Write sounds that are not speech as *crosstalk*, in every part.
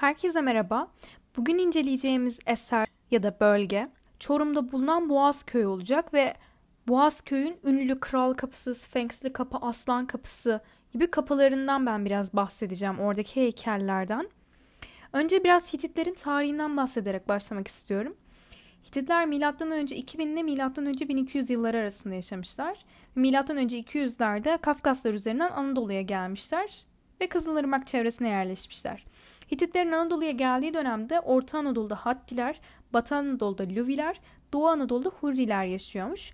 Herkese merhaba. Bugün inceleyeceğimiz eser ya da bölge Çorum'da bulunan Boğaz Köyü olacak ve Boğaz Köyü'nün ünlü Kral Kapısı, Sfenksli Kapı, Aslan Kapısı gibi kapılarından ben biraz bahsedeceğim oradaki heykellerden. Önce biraz Hititlerin tarihinden bahsederek başlamak istiyorum. Hititler M.Ö. 2000 ile M.Ö. 1200 yılları arasında yaşamışlar. M.Ö. 200'lerde Kafkaslar üzerinden Anadolu'ya gelmişler ve Kızılırmak çevresine yerleşmişler. Hititlerin Anadolu'ya geldiği dönemde Orta Anadolu'da Hattiler, Batı Anadolu'da Lüviler, Doğu Anadolu'da Hurriler yaşıyormuş.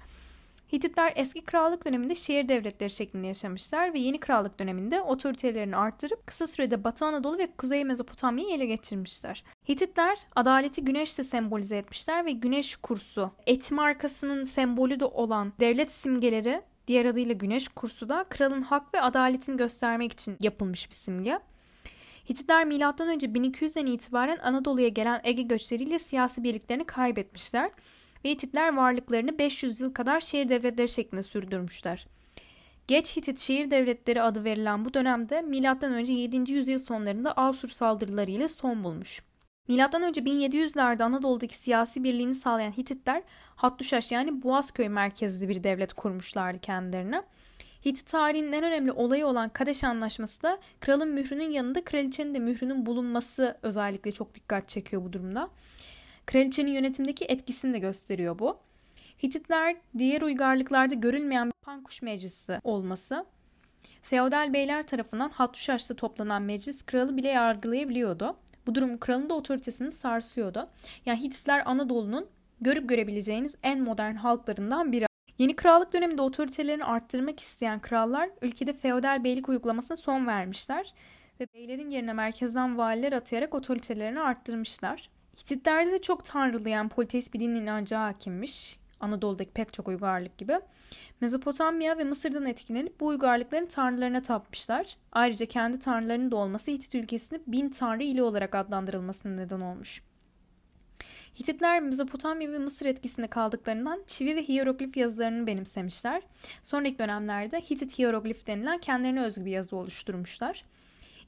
Hititler eski krallık döneminde şehir devletleri şeklinde yaşamışlar ve yeni krallık döneminde otoritelerini arttırıp kısa sürede Batı Anadolu ve Kuzey Mezopotamya'yı ele geçirmişler. Hititler adaleti güneşle sembolize etmişler ve güneş kursu, et markasının sembolü de olan devlet simgeleri diğer adıyla güneş kursu da kralın hak ve adaletini göstermek için yapılmış bir simge. Hititler M.Ö. 1200'den itibaren Anadolu'ya gelen Ege göçleriyle siyasi birliklerini kaybetmişler ve Hititler varlıklarını 500 yıl kadar şehir devletleri şeklinde sürdürmüşler. Geç Hitit şehir devletleri adı verilen bu dönemde M.Ö. 7. yüzyıl sonlarında Asur saldırıları ile son bulmuş. M.Ö. 1700'lerde Anadolu'daki siyasi birliğini sağlayan Hititler Hattuşaş yani Boğazköy merkezli bir devlet kurmuşlardı kendilerine. Hitit tarihinin en önemli olayı olan Kadeş Anlaşması da kralın mührünün yanında kraliçenin de mührünün bulunması özellikle çok dikkat çekiyor bu durumda. Kraliçenin yönetimdeki etkisini de gösteriyor bu. Hititler diğer uygarlıklarda görülmeyen bir pankuş meclisi olması, feodal beyler tarafından Hattuşaş'ta toplanan meclis kralı bile yargılayabiliyordu. Bu durum kralın da otoritesini sarsıyordu. Yani Hititler Anadolu'nun görüp görebileceğiniz en modern halklarından biri. Yeni krallık döneminde otoritelerini arttırmak isteyen krallar ülkede feodal beylik uygulamasına son vermişler ve beylerin yerine merkezden valiler atayarak otoritelerini arttırmışlar. Hititlerde de çok tanrılayan politeist bir din inancı hakimmiş. Anadolu'daki pek çok uygarlık gibi. Mezopotamya ve Mısır'dan etkilenip bu uygarlıkların tanrılarına tapmışlar. Ayrıca kendi tanrılarının da olması Hitit ülkesinin bin tanrı ili olarak adlandırılmasına neden olmuş. Hititler Mezopotamya ve Mısır etkisinde kaldıklarından çivi ve hieroglif yazılarını benimsemişler. Sonraki dönemlerde Hitit hieroglif denilen kendilerine özgü bir yazı oluşturmuşlar.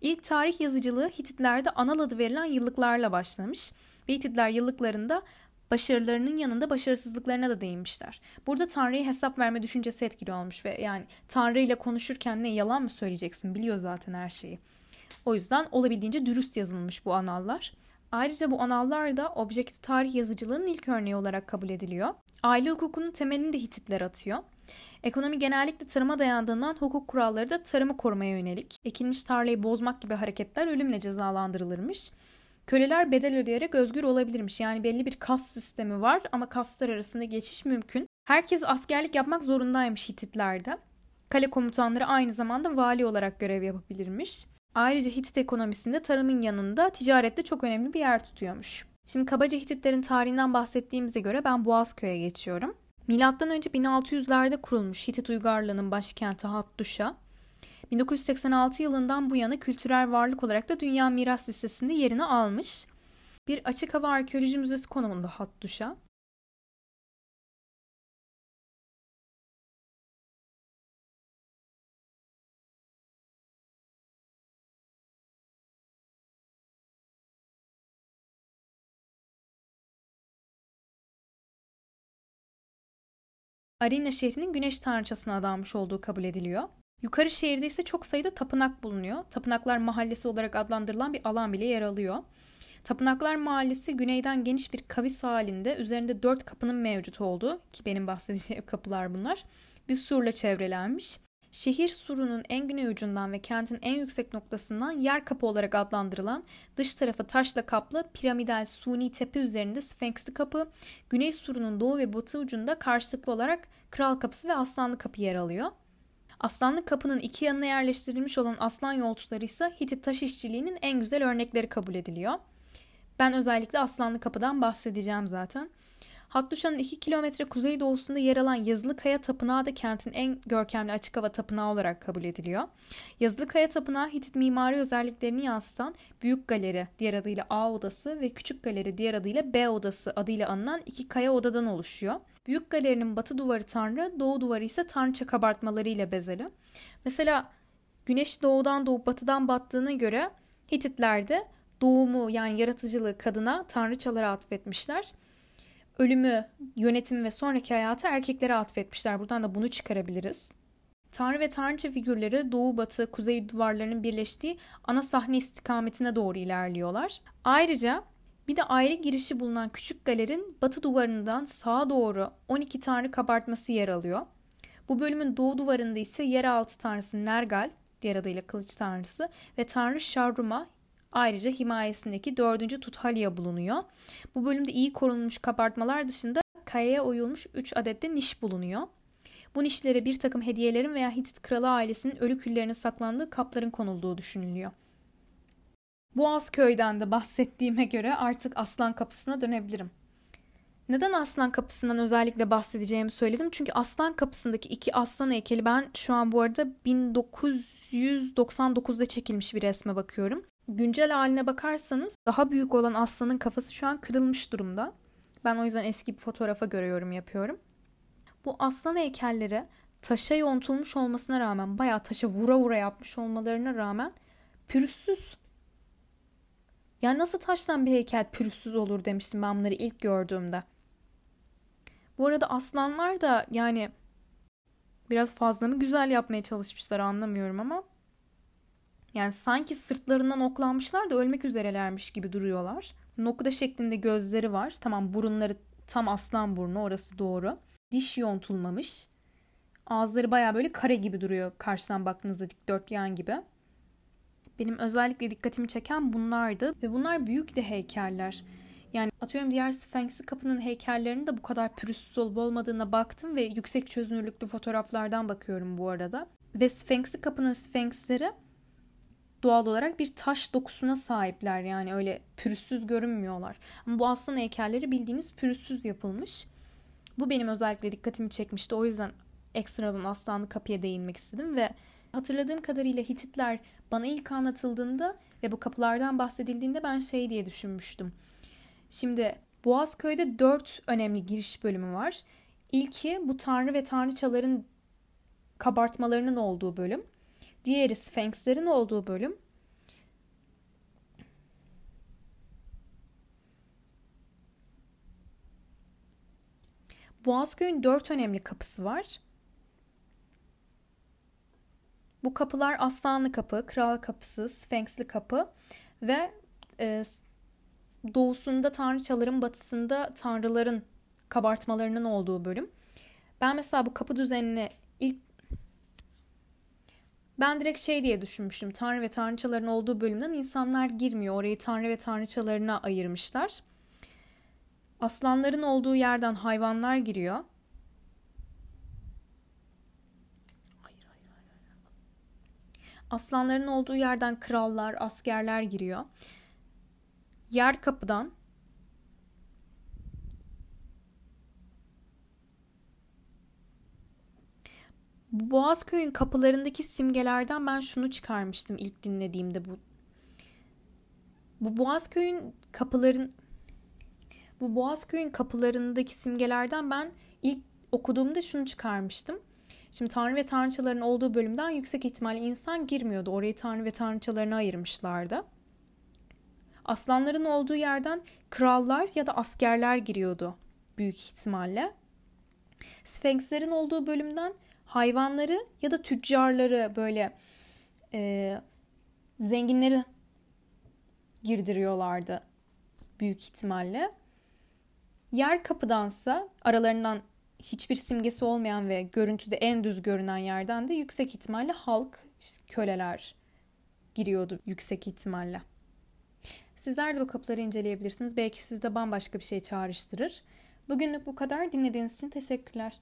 İlk tarih yazıcılığı Hititlerde anal adı verilen yıllıklarla başlamış ve Hititler yıllıklarında başarılarının yanında başarısızlıklarına da değinmişler. Burada Tanrı'ya hesap verme düşüncesi etkili olmuş ve yani Tanrı ile konuşurken ne yalan mı söyleyeceksin biliyor zaten her şeyi. O yüzden olabildiğince dürüst yazılmış bu anallar. Ayrıca bu anallar da objektif tarih yazıcılığının ilk örneği olarak kabul ediliyor. Aile hukukunun temelini de Hititler atıyor. Ekonomi genellikle tarıma dayandığından hukuk kuralları da tarımı korumaya yönelik. Ekilmiş tarlayı bozmak gibi hareketler ölümle cezalandırılırmış. Köleler bedel ödeyerek özgür olabilirmiş. Yani belli bir kas sistemi var ama kaslar arasında geçiş mümkün. Herkes askerlik yapmak zorundaymış Hititlerde. Kale komutanları aynı zamanda vali olarak görev yapabilirmiş. Ayrıca Hitit ekonomisinde tarımın yanında ticarette çok önemli bir yer tutuyormuş. Şimdi kabaca Hititlerin tarihinden bahsettiğimize göre ben Boğazköy'e geçiyorum. Milattan önce 1600'lerde kurulmuş Hitit uygarlığının başkenti Hattuşa. 1986 yılından bu yana kültürel varlık olarak da Dünya Miras Listesi'nde yerini almış. Bir açık hava arkeoloji müzesi konumunda Hattuşa. Arina şehrinin güneş tanrıçasına adanmış olduğu kabul ediliyor. Yukarı şehirde ise çok sayıda tapınak bulunuyor. Tapınaklar mahallesi olarak adlandırılan bir alan bile yer alıyor. Tapınaklar Mahallesi güneyden geniş bir kavis halinde üzerinde dört kapının mevcut olduğu ki benim bahsedeceğim *laughs* kapılar bunlar bir surla çevrelenmiş. Şehir surunun en güney ucundan ve kentin en yüksek noktasından yer kapı olarak adlandırılan dış tarafı taşla kaplı piramidal suni tepe üzerinde Sfenksli kapı, güney surunun doğu ve batı ucunda karşılıklı olarak Kral Kapısı ve Aslanlı Kapı yer alıyor. Aslanlı Kapı'nın iki yanına yerleştirilmiş olan aslan yoltuları ise Hitit taş işçiliğinin en güzel örnekleri kabul ediliyor. Ben özellikle Aslanlı Kapı'dan bahsedeceğim zaten. Hattuşa'nın 2 kilometre kuzeydoğusunda yer alan Yazılı Kaya Tapınağı da kentin en görkemli açık hava tapınağı olarak kabul ediliyor. Yazılı Kaya Tapınağı Hitit mimari özelliklerini yansıtan Büyük Galeri diğer adıyla A odası ve Küçük Galeri diğer adıyla B odası adıyla anılan iki kaya odadan oluşuyor. Büyük galerinin batı duvarı tanrı, doğu duvarı ise tanrıça kabartmaları ile bezeli. Mesela güneş doğudan doğup batıdan battığına göre Hititlerde doğumu yani yaratıcılığı kadına tanrıçalara atfetmişler. Ölümü, yönetimi ve sonraki hayatı erkeklere atfetmişler. Buradan da bunu çıkarabiliriz. Tanrı ve tanrıça figürleri doğu batı kuzey duvarlarının birleştiği ana sahne istikametine doğru ilerliyorlar. Ayrıca bir de ayrı girişi bulunan küçük galerin batı duvarından sağa doğru 12 tanrı kabartması yer alıyor. Bu bölümün doğu duvarında ise yeraltı tanrısı Nergal, diğer adıyla kılıç tanrısı ve tanrı Şarruma ayrıca himayesindeki 4. Tuthalya bulunuyor. Bu bölümde iyi korunmuş kabartmalar dışında kayaya oyulmuş 3 adet de niş bulunuyor. Bu nişlere bir takım hediyelerin veya Hitit kralı ailesinin ölü küllerinin saklandığı kapların konulduğu düşünülüyor. Boğaz köyden de bahsettiğime göre artık Aslan Kapısı'na dönebilirim. Neden Aslan Kapısı'ndan özellikle bahsedeceğimi söyledim. Çünkü Aslan Kapısı'ndaki iki aslan heykeli ben şu an bu arada 1999'da çekilmiş bir resme bakıyorum. Güncel haline bakarsanız daha büyük olan aslanın kafası şu an kırılmış durumda. Ben o yüzden eski bir fotoğrafa göre yorum yapıyorum. Bu aslan heykelleri taşa yontulmuş olmasına rağmen bayağı taşa vura vura yapmış olmalarına rağmen pürüzsüz. Yani nasıl taştan bir heykel pürüzsüz olur demiştim ben bunları ilk gördüğümde. Bu arada aslanlar da yani biraz fazla mı güzel yapmaya çalışmışlar anlamıyorum ama yani sanki sırtlarından oklanmışlar da ölmek üzerelermiş gibi duruyorlar. Nokta şeklinde gözleri var. Tamam burunları tam aslan burnu orası doğru. Diş yontulmamış. Ağızları baya böyle kare gibi duruyor karşıdan baktığınızda dikdörtgen gibi. Benim özellikle dikkatimi çeken bunlardı. Ve bunlar büyük de heykeller. Yani atıyorum diğer Sphinx'i kapının heykellerinin de bu kadar pürüzsüz olup olmadığına baktım ve yüksek çözünürlüklü fotoğraflardan bakıyorum bu arada. Ve Sphinx'i kapının Sphinx'leri doğal olarak bir taş dokusuna sahipler. Yani öyle pürüzsüz görünmüyorlar. Ama bu aslan heykelleri bildiğiniz pürüzsüz yapılmış. Bu benim özellikle dikkatimi çekmişti. O yüzden ekstradan aslanlı kapıya değinmek istedim ve hatırladığım kadarıyla Hititler bana ilk anlatıldığında ve bu kapılardan bahsedildiğinde ben şey diye düşünmüştüm. Şimdi Boğazköy'de dört önemli giriş bölümü var. İlki bu tanrı ve tanrıçaların kabartmalarının olduğu bölüm. Diğeri Sphinx'lerin olduğu bölüm. Boğazköy'ün dört önemli kapısı var. Bu kapılar Aslanlı Kapı, Kral Kapısı, Sphinxli Kapı ve e, doğusunda tanrıçaların, batısında tanrıların kabartmalarının olduğu bölüm. Ben mesela bu kapı düzenini ilk ben direkt şey diye düşünmüştüm. Tanrı ve tanrıçaların olduğu bölümden insanlar girmiyor. Orayı tanrı ve tanrıçalarına ayırmışlar. Aslanların olduğu yerden hayvanlar giriyor. Aslanların olduğu yerden krallar, askerler giriyor. Yer kapıdan Bu Boğazköy'ün kapılarındaki simgelerden ben şunu çıkarmıştım ilk dinlediğimde bu. Bu Boğazköy'ün kapıların bu Boğazköy'ün kapılarındaki simgelerden ben ilk okuduğumda şunu çıkarmıştım. Şimdi Tanrı ve Tanrıçaların olduğu bölümden yüksek ihtimalle insan girmiyordu. Orayı Tanrı ve Tanrıçalarına ayırmışlardı. Aslanların olduğu yerden krallar ya da askerler giriyordu büyük ihtimalle. Sfenkslerin olduğu bölümden hayvanları ya da tüccarları böyle e, zenginleri girdiriyorlardı büyük ihtimalle. Yer kapıdansa aralarından hiçbir simgesi olmayan ve görüntüde en düz görünen yerden de yüksek ihtimalle halk, köleler giriyordu yüksek ihtimalle. Sizler de bu kapıları inceleyebilirsiniz. Belki sizde bambaşka bir şey çağrıştırır. Bugünlük bu kadar. Dinlediğiniz için teşekkürler.